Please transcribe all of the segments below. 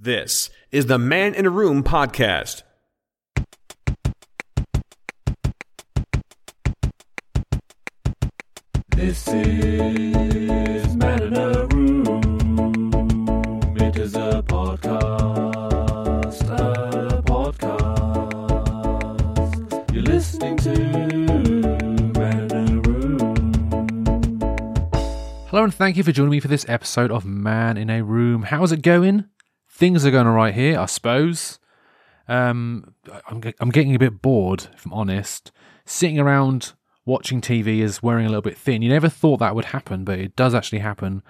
This is the Man in a Room podcast. This is Man in a Room. It is a podcast. A podcast. You're listening to Man in a Room. Hello and thank you for joining me for this episode of Man in a Room. How's it going? Things are going all right here, I suppose. Um, I'm, I'm getting a bit bored, if I'm honest. Sitting around watching TV is wearing a little bit thin. You never thought that would happen, but it does actually happen.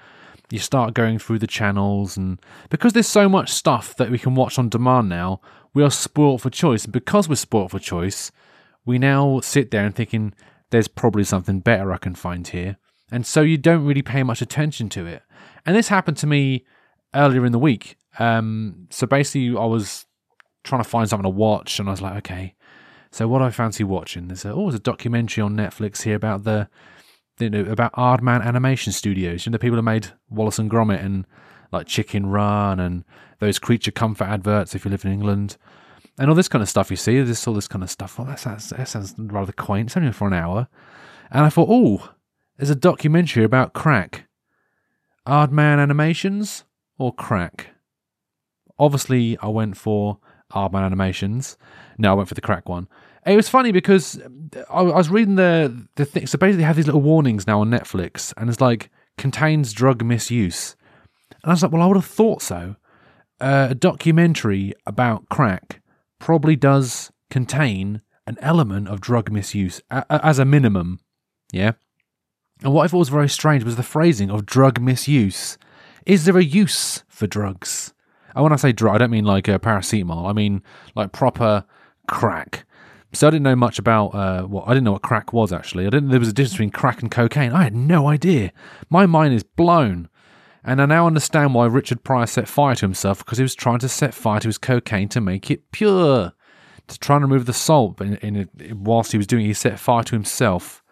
You start going through the channels, and because there's so much stuff that we can watch on demand now, we are spoilt for choice. And because we're spoilt for choice, we now sit there and thinking there's probably something better I can find here. And so you don't really pay much attention to it. And this happened to me earlier in the week. Um, so basically, I was trying to find something to watch, and I was like, okay, so what I fancy watching? There's a, oh, there's a documentary on Netflix here about the, you know, about Aardman Animation Studios. You know, the people who made Wallace and Gromit and like Chicken Run and those creature comfort adverts if you live in England. And all this kind of stuff you see, there's all this kind of stuff. Well, that sounds, that sounds rather quaint. It's only for an hour. And I thought, oh, there's a documentary about crack. Aardman Animations or crack? Obviously, I went for Aardman Animations. No, I went for the crack one. It was funny because I, I was reading the the thing. So basically, they have these little warnings now on Netflix, and it's like contains drug misuse. And I was like, well, I would have thought so. Uh, a documentary about crack probably does contain an element of drug misuse a- a- as a minimum. Yeah. And what I thought was very strange was the phrasing of drug misuse. Is there a use for drugs? And when I say drug, I don't mean like a paracetamol. I mean like proper crack. So I didn't know much about uh, what I didn't know what crack was actually. I didn't. There was a difference between crack and cocaine. I had no idea. My mind is blown. And I now understand why Richard Pryor set fire to himself because he was trying to set fire to his cocaine to make it pure, to try and remove the salt. But whilst he was doing, it, he set fire to himself.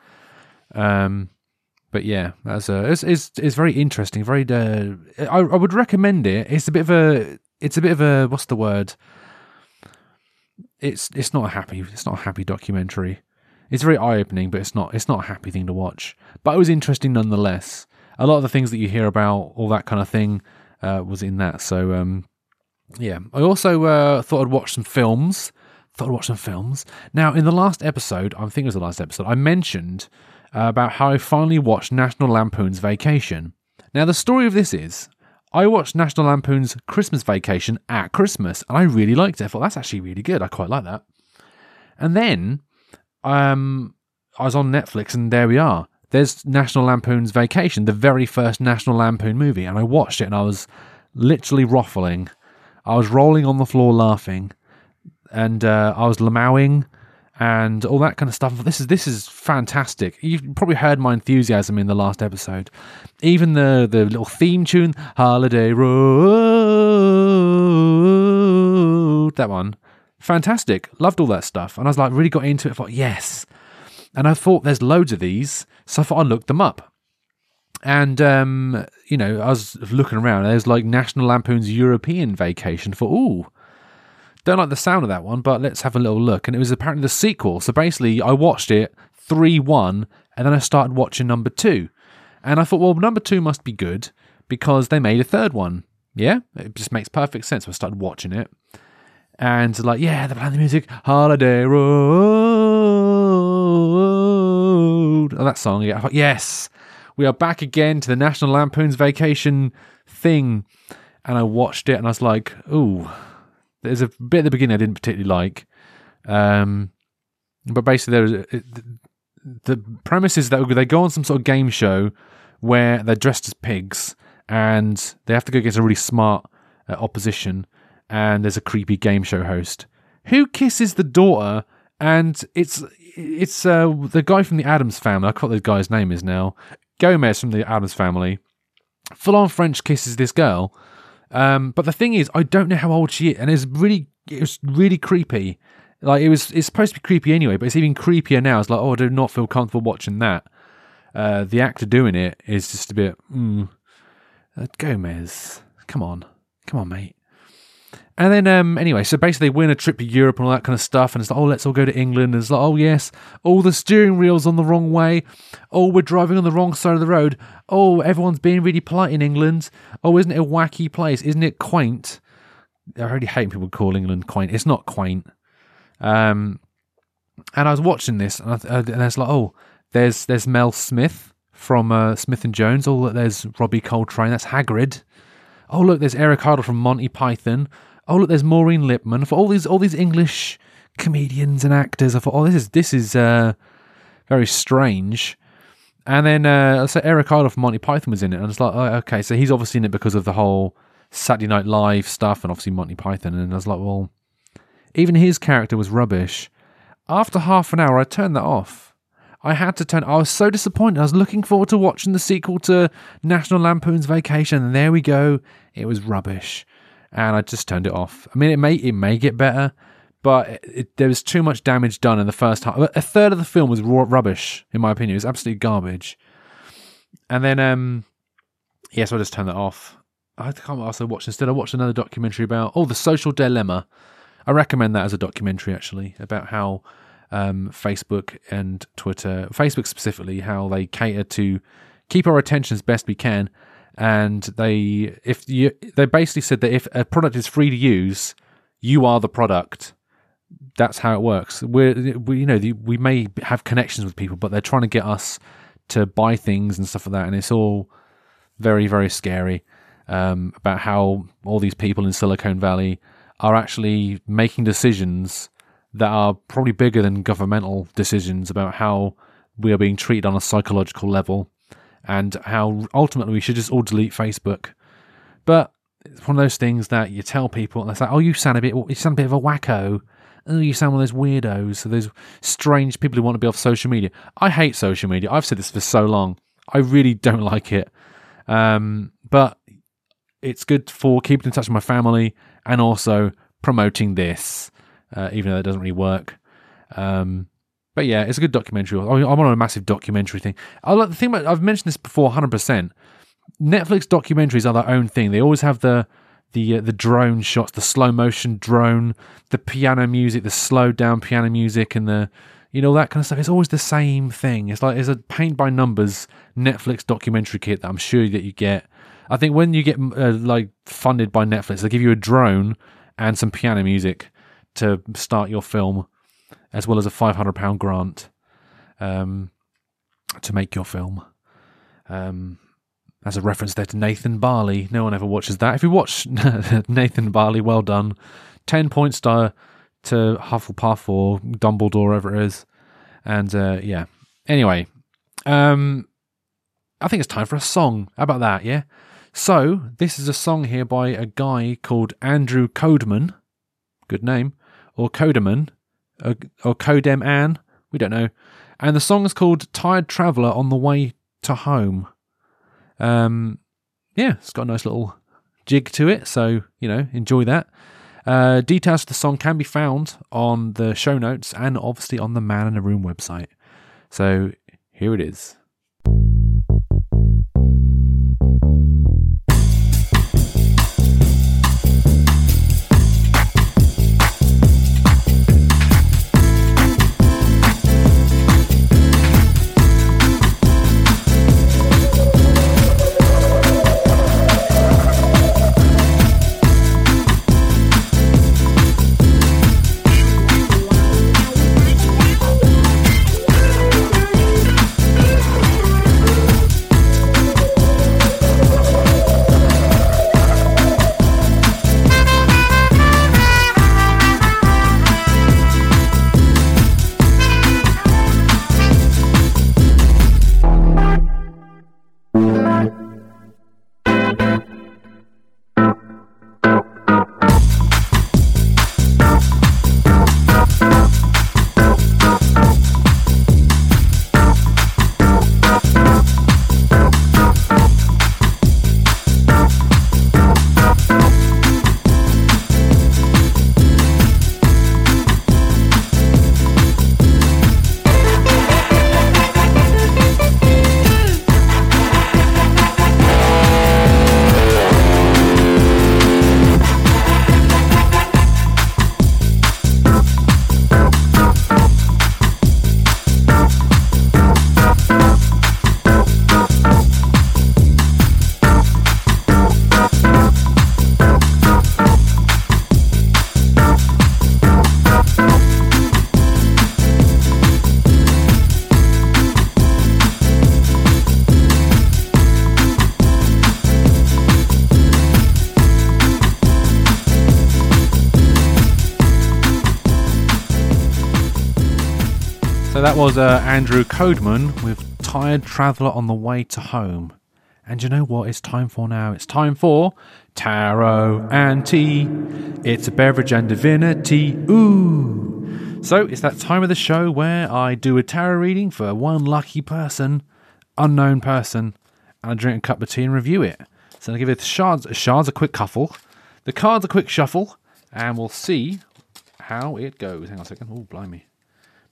Um, but yeah, that's uh, it's, it's it's very interesting. Very, uh, I I would recommend it. It's a bit of a, it's a bit of a, what's the word? It's it's not a happy, it's not a happy documentary. It's very eye opening, but it's not it's not a happy thing to watch. But it was interesting nonetheless. A lot of the things that you hear about, all that kind of thing, uh, was in that. So um, yeah, I also uh, thought I'd watch some films. Thought I'd watch some films. Now, in the last episode, I think it was the last episode, I mentioned about how I finally watched National Lampoon's Vacation. Now, the story of this is I watched National Lampoon's Christmas Vacation at Christmas, and I really liked it. I thought that's actually really good. I quite like that. And then um, I was on Netflix, and there we are. There's National Lampoon's Vacation, the very first National Lampoon movie, and I watched it, and I was literally ruffling. I was rolling on the floor laughing, and uh, I was lamowing and all that kind of stuff. This is this is fantastic. You've probably heard my enthusiasm in the last episode. Even the the little theme tune, Holiday Road, that one, fantastic. Loved all that stuff, and I was like really got into it. I thought yes, and I thought there's loads of these, so I thought I'd look them up. And um, you know, I was looking around. There's like National Lampoon's European Vacation for ooh. Don't like the sound of that one, but let's have a little look. And it was apparently the sequel. So basically, I watched it 3 1, and then I started watching number two. And I thought, well, number two must be good because they made a third one. Yeah, it just makes perfect sense. So I started watching it. And like, yeah, they're playing the music, Holiday Road. Oh, that song. Yeah, thought, yes, we are back again to the National Lampoon's Vacation thing. And I watched it and I was like, ooh, there's a bit at the beginning I didn't particularly like. Um, but basically, there is the premise is that they go on some sort of game show where they're dressed as pigs and they have to go against a really smart uh, opposition. And there's a creepy game show host who kisses the daughter, and it's it's uh, the guy from the Addams family. I forgot the guy's name is now. Gomez from the Addams family. Full on French kisses this girl. Um, but the thing is, I don't know how old she is, and it's really, it was really creepy. Like it was, it's supposed to be creepy anyway, but it's even creepier now. It's like, oh, I do not feel comfortable watching that. Uh, the actor doing it is just a bit, mm, uh, Gomez, come on, come on, mate. And then, um, anyway, so basically, they win a trip to Europe and all that kind of stuff. And it's like, oh, let's all go to England. And it's like, oh, yes, all the steering wheel's on the wrong way. Oh, we're driving on the wrong side of the road. Oh, everyone's being really polite in England. Oh, isn't it a wacky place? Isn't it quaint? I already hate people call England quaint. It's not quaint. Um, and I was watching this, and, I, and like, oh, there's there's Mel Smith from uh, Smith and Jones. Oh, look, there's Robbie Coltrane. That's Hagrid. Oh, look, there's Eric Idle from Monty Python. Oh, look, there's Maureen Lipman. For all these all these English comedians and actors, I thought, oh, this is this is uh, very strange. And then uh, so Eric Idle from Monty Python was in it, and it's like, oh, okay, so he's obviously in it because of the whole Saturday Night Live stuff, and obviously Monty Python. And I was like, well, even his character was rubbish. After half an hour, I turned that off. I had to turn. I was so disappointed. I was looking forward to watching the sequel to National Lampoon's Vacation, and there we go. It was rubbish, and I just turned it off. I mean, it may it may get better, but it, it, there was too much damage done in the first half. A third of the film was raw rubbish, in my opinion. It was absolutely garbage. And then, um, yeah, so I just turned that off. I can't also watch instead. I watched another documentary about oh the social dilemma. I recommend that as a documentary actually about how um, Facebook and Twitter, Facebook specifically, how they cater to keep our attention as best we can. And they, if you, they basically said that if a product is free to use, you are the product. That's how it works. We're, we, you know, we may have connections with people, but they're trying to get us to buy things and stuff like that, and it's all very, very scary um, about how all these people in Silicon Valley are actually making decisions that are probably bigger than governmental decisions about how we are being treated on a psychological level and how ultimately we should just all delete Facebook. But it's one of those things that you tell people and they say, "Oh, you sound a bit, you sound a bit of a wacko." Oh, you sound one of those weirdos. So those strange people who want to be off social media. I hate social media. I've said this for so long. I really don't like it. Um, but it's good for keeping in touch with my family and also promoting this uh, even though it doesn't really work. Um, but yeah, it's a good documentary. I'm on a massive documentary thing. I like the thing about I've mentioned this before, 100. percent Netflix documentaries are their own thing. They always have the the uh, the drone shots, the slow motion drone, the piano music, the slowed down piano music, and the you know that kind of stuff. It's always the same thing. It's like it's a paint by numbers Netflix documentary kit that I'm sure that you get. I think when you get uh, like funded by Netflix, they give you a drone and some piano music to start your film, as well as a five hundred pound grant um, to make your film. Um, as a reference there to Nathan Barley. No one ever watches that. If you watch Nathan Barley, well done. Ten points to to Hufflepuff or Dumbledore, whatever it is. And uh, yeah. Anyway, um, I think it's time for a song. How about that? Yeah. So this is a song here by a guy called Andrew Codeman. Good name or Codeman or, or Codem Ann. We don't know. And the song is called Tired Traveller on the Way to Home. Um, yeah, it's got a nice little jig to it. So, you know, enjoy that. Uh, details of the song can be found on the show notes and obviously on the Man in a Room website. So here it is. Was uh, Andrew Codeman with Tired Traveller on the Way to Home. And you know what it's time for now? It's time for Tarot and Tea. It's a beverage and divinity. Ooh. So it's that time of the show where I do a tarot reading for one lucky person, unknown person, and I drink a cup of tea and review it. So I'll give it shards, shards a quick cuffle, the cards a quick shuffle, and we'll see how it goes. Hang on a second. Oh, blimey.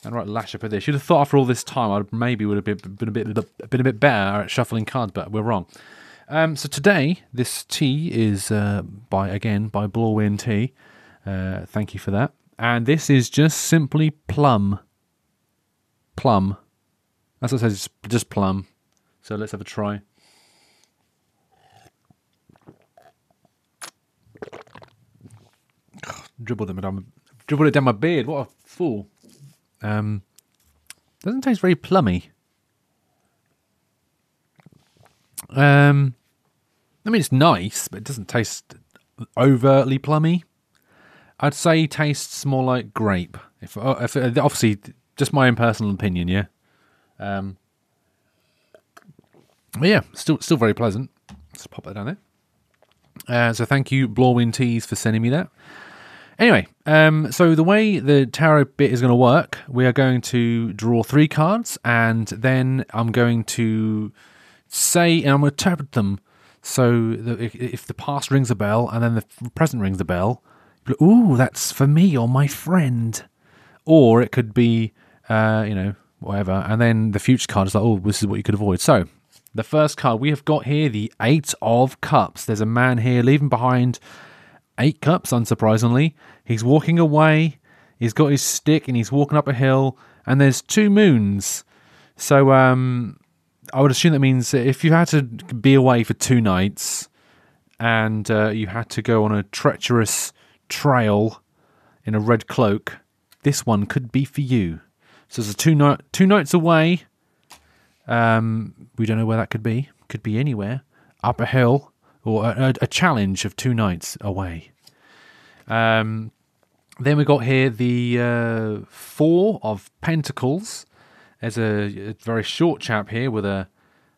And right, lash up at this. You'd have thought after all this time, I maybe would have been, been a bit been a bit better at shuffling cards, but we're wrong. Um, so today, this tea is uh, by again by Blorwyn Tea. Uh, thank you for that. And this is just simply plum. Plum. That's what it says. Just plum. So let's have a try. Dribbled it down, dribbled it down my beard. What a fool. Um, doesn't taste very plummy. Um, I mean, it's nice, but it doesn't taste overtly plummy. I'd say tastes more like grape. If, uh, if uh, obviously, just my own personal opinion, yeah. Um, but yeah, still still very pleasant. Let's pop that down there. Uh, so thank you, Blorwyn Teas, for sending me that. Anyway, um, so the way the tarot bit is going to work, we are going to draw three cards, and then I'm going to say, and I'm going to interpret them. So that if, if the past rings a bell and then the present rings a bell, ooh, that's for me or my friend. Or it could be, uh, you know, whatever. And then the future card is like, oh, this is what you could avoid. So the first card we have got here, the Eight of Cups. There's a man here leaving behind eight cups, unsurprisingly. He's walking away. He's got his stick and he's walking up a hill. And there's two moons. So um, I would assume that means if you had to be away for two nights and uh, you had to go on a treacherous trail in a red cloak, this one could be for you. So there's a two two nights away. Um, we don't know where that could be. Could be anywhere. Up a hill or a, a challenge of two nights away. Um, then we got here the uh, four of pentacles. There's a, a, very short chap here with a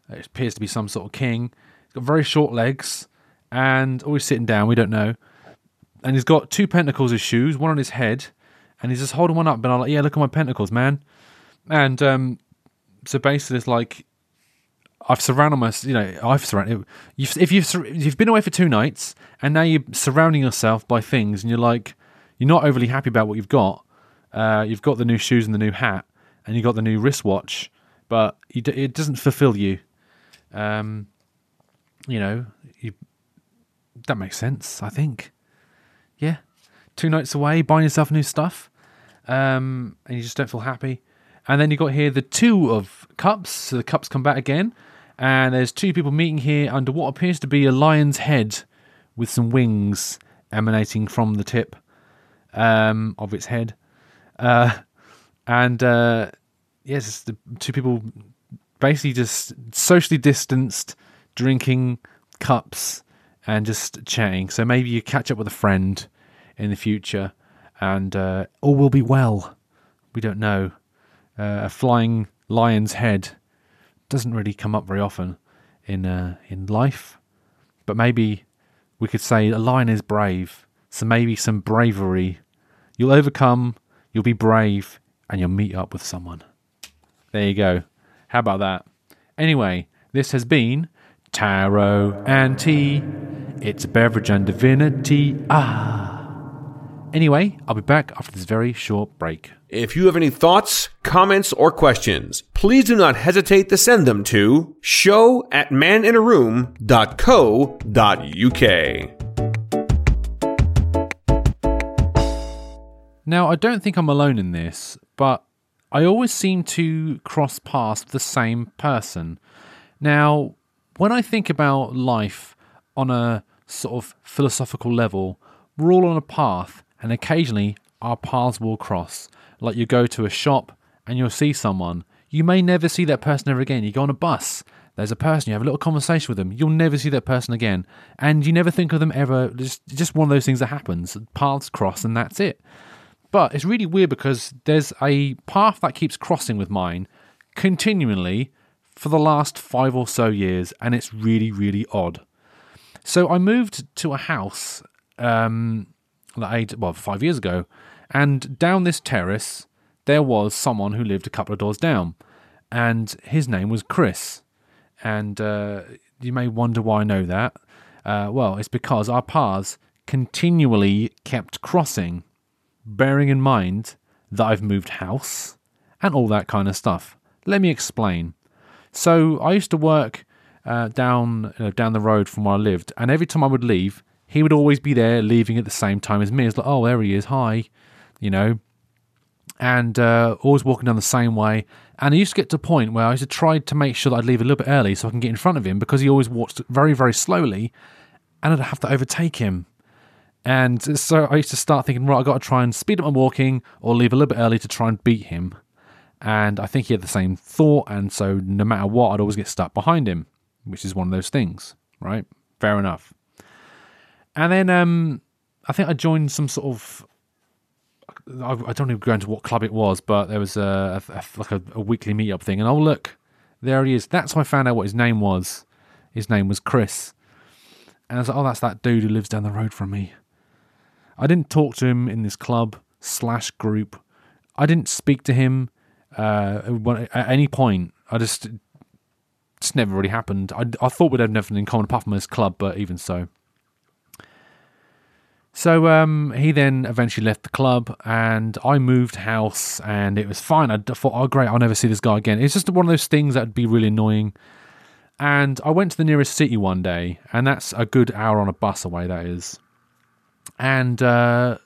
it appears to be some sort of king. He's got very short legs and always sitting down. We don't know. And he's got two pentacles as shoes, one on his head, and he's just holding one up. And I'm like, yeah, look at my pentacles, man. And um, so basically, it's like I've surrounded myself. you know, I've surrounded. You've, if you've you've been away for two nights and now you're surrounding yourself by things, and you're like, you're not overly happy about what you've got. Uh, you've got the new shoes and the new hat, and you got the new wristwatch, but you, it doesn't fulfill you. Um, you know, you, that makes sense. I think. Yeah, two nights away, buying yourself new stuff, um, and you just don't feel happy. And then you got here the two of cups. So the cups come back again and there's two people meeting here under what appears to be a lion's head with some wings emanating from the tip um, of its head. Uh, and uh, yes, the two people basically just socially distanced, drinking cups and just chatting. So maybe you catch up with a friend in the future and uh, all will be well. We don't know. Uh, a flying lion's head doesn't really come up very often in uh, in life. But maybe we could say a lion is brave, so maybe some bravery. You'll overcome, you'll be brave, and you'll meet up with someone. There you go. How about that? Anyway, this has been Tarot and Tea. It's beverage and divinity. Ah. Anyway, I'll be back after this very short break. If you have any thoughts, comments, or questions, please do not hesitate to send them to show at maninaroom.co.uk. Now, I don't think I'm alone in this, but I always seem to cross paths with the same person. Now, when I think about life on a sort of philosophical level, we're all on a path, and occasionally our paths will cross. Like you go to a shop and you'll see someone, you may never see that person ever again. You go on a bus, there's a person, you have a little conversation with them, you'll never see that person again. And you never think of them ever. Just, just one of those things that happens. Paths cross and that's it. But it's really weird because there's a path that keeps crossing with mine continually for the last five or so years, and it's really, really odd. So I moved to a house um, I well five years ago, and down this terrace there was someone who lived a couple of doors down, and his name was Chris. And uh, you may wonder why I know that. Uh, well, it's because our paths continually kept crossing, bearing in mind that I've moved house and all that kind of stuff. Let me explain. So I used to work uh, down uh, down the road from where I lived, and every time I would leave, he would always be there, leaving at the same time as me. It's like, oh, there he is, hi, you know, and uh, always walking down the same way. And I used to get to a point where I used to try to make sure that I'd leave a little bit early so I can get in front of him because he always walked very, very slowly, and I'd have to overtake him. And so I used to start thinking, right, I've got to try and speed up my walking or leave a little bit early to try and beat him. And I think he had the same thought, and so no matter what, I'd always get stuck behind him, which is one of those things, right? Fair enough. And then um, I think I joined some sort of I, I don't even go into what club it was, but there was a, a like a, a weekly meetup thing, and oh look, there he is. That's how I found out what his name was. His name was Chris, and I was like, oh, that's that dude who lives down the road from me. I didn't talk to him in this club slash group. I didn't speak to him uh, at any point. I just it's never really happened. I, I thought we'd have nothing in common apart from this club, but even so. So um, he then eventually left the club, and I moved house, and it was fine. I thought, oh great, I'll never see this guy again. It's just one of those things that'd be really annoying. And I went to the nearest city one day, and that's a good hour on a bus away. That is, and uh,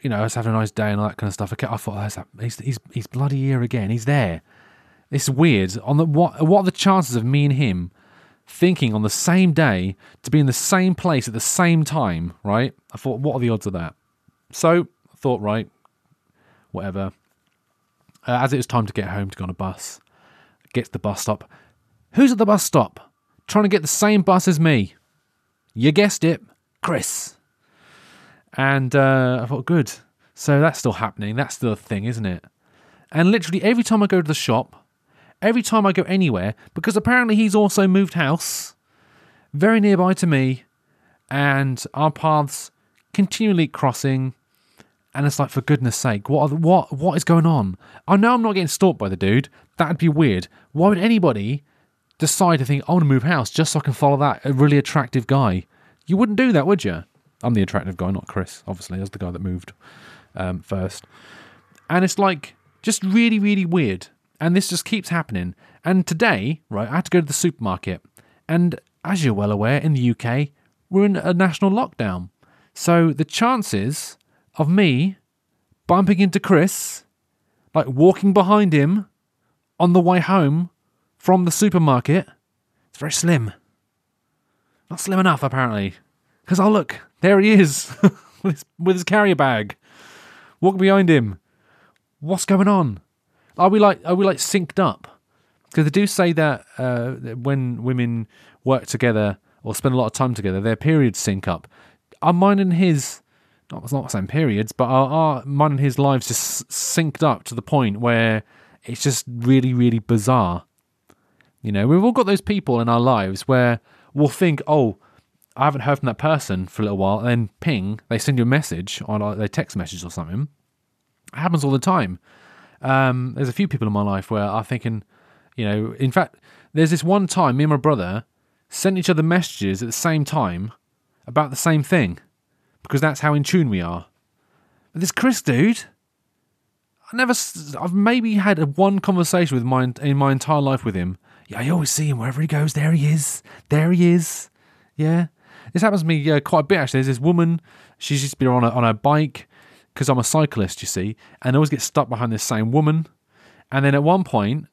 you know, I was having a nice day and all that kind of stuff. I, I thought, oh, he's, he's he's bloody here again. He's there. It's weird. On the what what are the chances of me and him thinking on the same day to be in the same place at the same time, right? I thought, what are the odds of that? So I thought, right, whatever. Uh, as it was time to get home to go on a bus, get to the bus stop. Who's at the bus stop? Trying to get the same bus as me. You guessed it, Chris. And uh, I thought, good. So that's still happening. That's a thing, isn't it? And literally every time I go to the shop, every time I go anywhere because apparently he's also moved house very nearby to me and our paths continually crossing and it's like for goodness sake what the, what what is going on? I know i'm not getting stalked by the dude. That'd be weird. Why would anybody decide to think i want to move house just so i can follow that really attractive guy? You wouldn't do that would you i'm the attractive guy not chris obviously. As the guy that moved um, first. And it's like just really really weird and this just keeps happening. And today, right, I had to go to the supermarket. And as you're well aware, in the UK, we're in a national lockdown. So the chances of me bumping into Chris, like walking behind him on the way home from the supermarket, it's very slim. Not slim enough, apparently. Because, oh, look, there he is with, his, carrier bag. Walking behind him. What's going on? Are we like are we like synced up? Because they do say that uh, when women work together or spend a lot of time together, their periods sync up. Are mine and his not it's not the same periods, but are, are mine and his lives just synced up to the point where it's just really really bizarre? You know, we've all got those people in our lives where we'll think, oh. I haven't heard from that person for a little while, and then ping, they send you a message on like, their text message or something. It happens all the time. Um, there's a few people in my life where I'm thinking, you know, in fact, there's this one time me and my brother sent each other messages at the same time about the same thing because that's how in tune we are. But this Chris dude, I never, I've maybe had a one conversation with my in my entire life with him. Yeah, I always see him wherever he goes. There he is. There he is. Yeah, this happens to me uh, quite a bit actually. There's this woman. She's just been on a, on a bike because I'm a cyclist, you see, and I always get stuck behind this same woman. And then at one point,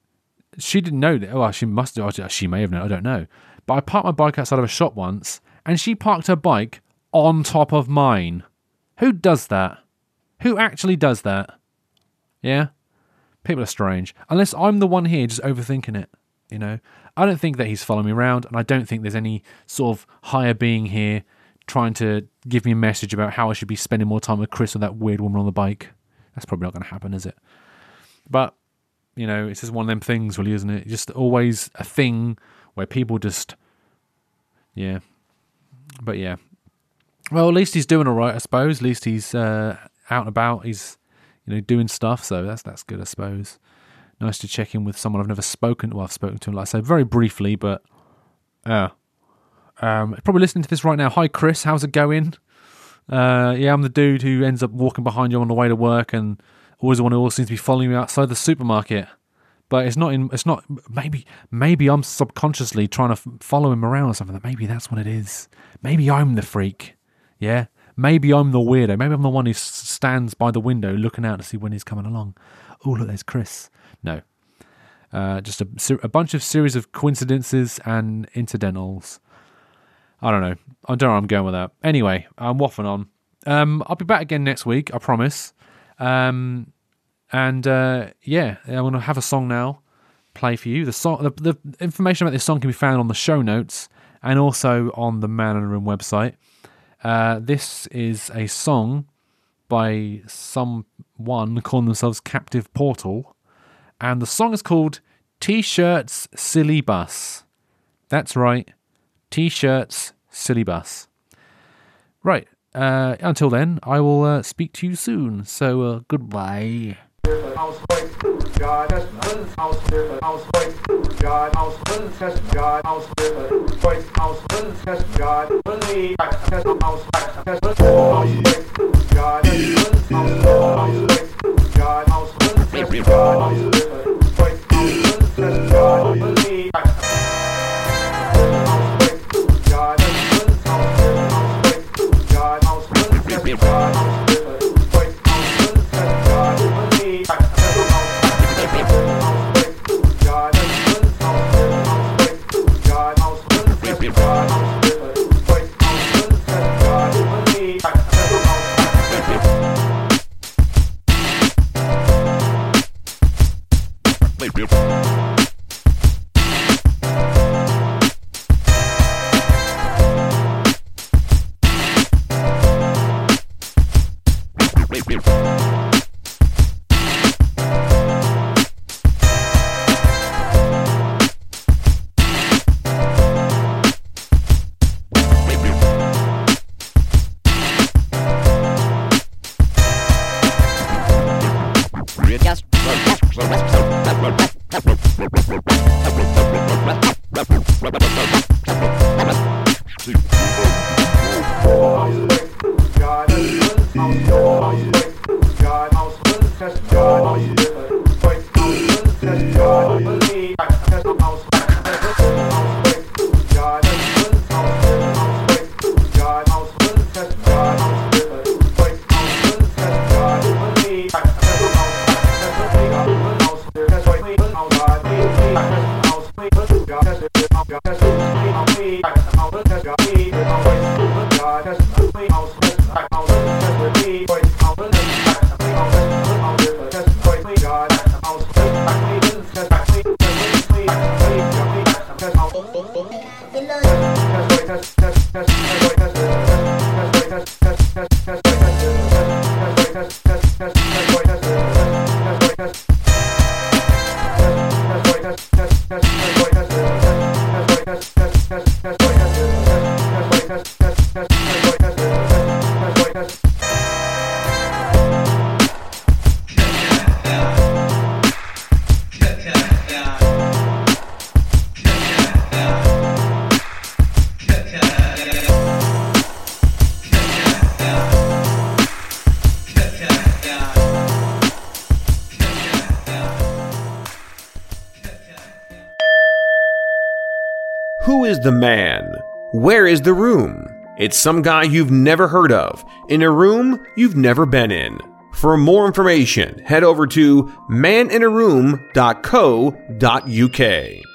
she didn't know that. Well, she must have. She may have known. I don't know. But I parked my bike outside of a shop once, and she parked her bike on top of mine. Who does that? Who actually does that? Yeah? People are strange. Unless I'm the one here just overthinking it. You know? I don't think that he's following me around, and I don't think there's any sort of higher being here trying to give me a message about how I should be spending more time with Chris or that weird woman on the bike. That's probably not going to happen, is it? But you know, it's just one of them things, really, isn't it? Just always a thing where people just, yeah. But yeah, well, at least he's doing all right, I suppose. At least he's uh, out and about. He's, you know, doing stuff. So that's that's good, I suppose. Nice to check in with someone I've never spoken. To. Well, I've spoken to him, like I said, very briefly, but uh, um, probably listening to this right now. Hi, Chris. How's it going? Uh, yeah, I'm the dude who ends up walking behind you on the way to work, and always the one who always seems to be following you outside the supermarket. But it's not in. It's not. Maybe. Maybe I'm subconsciously trying to f- follow him around or something. Maybe that's what it is. Maybe I'm the freak. Yeah. Maybe I'm the weirdo. Maybe I'm the one who s- stands by the window looking out to see when he's coming along. Oh, look, there's Chris. No. Uh, just a, a bunch of series of coincidences and incidentals. I don't know. I don't know where I'm going with that. Anyway, I'm waffling on. Um, I'll be back again next week, I promise. Um, and uh, yeah, I'm going to have a song now play for you. The song, the, the information about this song can be found on the show notes and also on the Man in the Room website. Uh, this is a song by someone calling themselves Captive Portal, and the song is called T-shirts Silly Bus. That's right, T-shirts Silly Bus. Right. Uh, until then, I will uh, speak to you soon. So uh, goodbye. Who Where is the room? It's some guy you've never heard of, in a room you've never been in. For more information, head over to maninaroom.co.uk.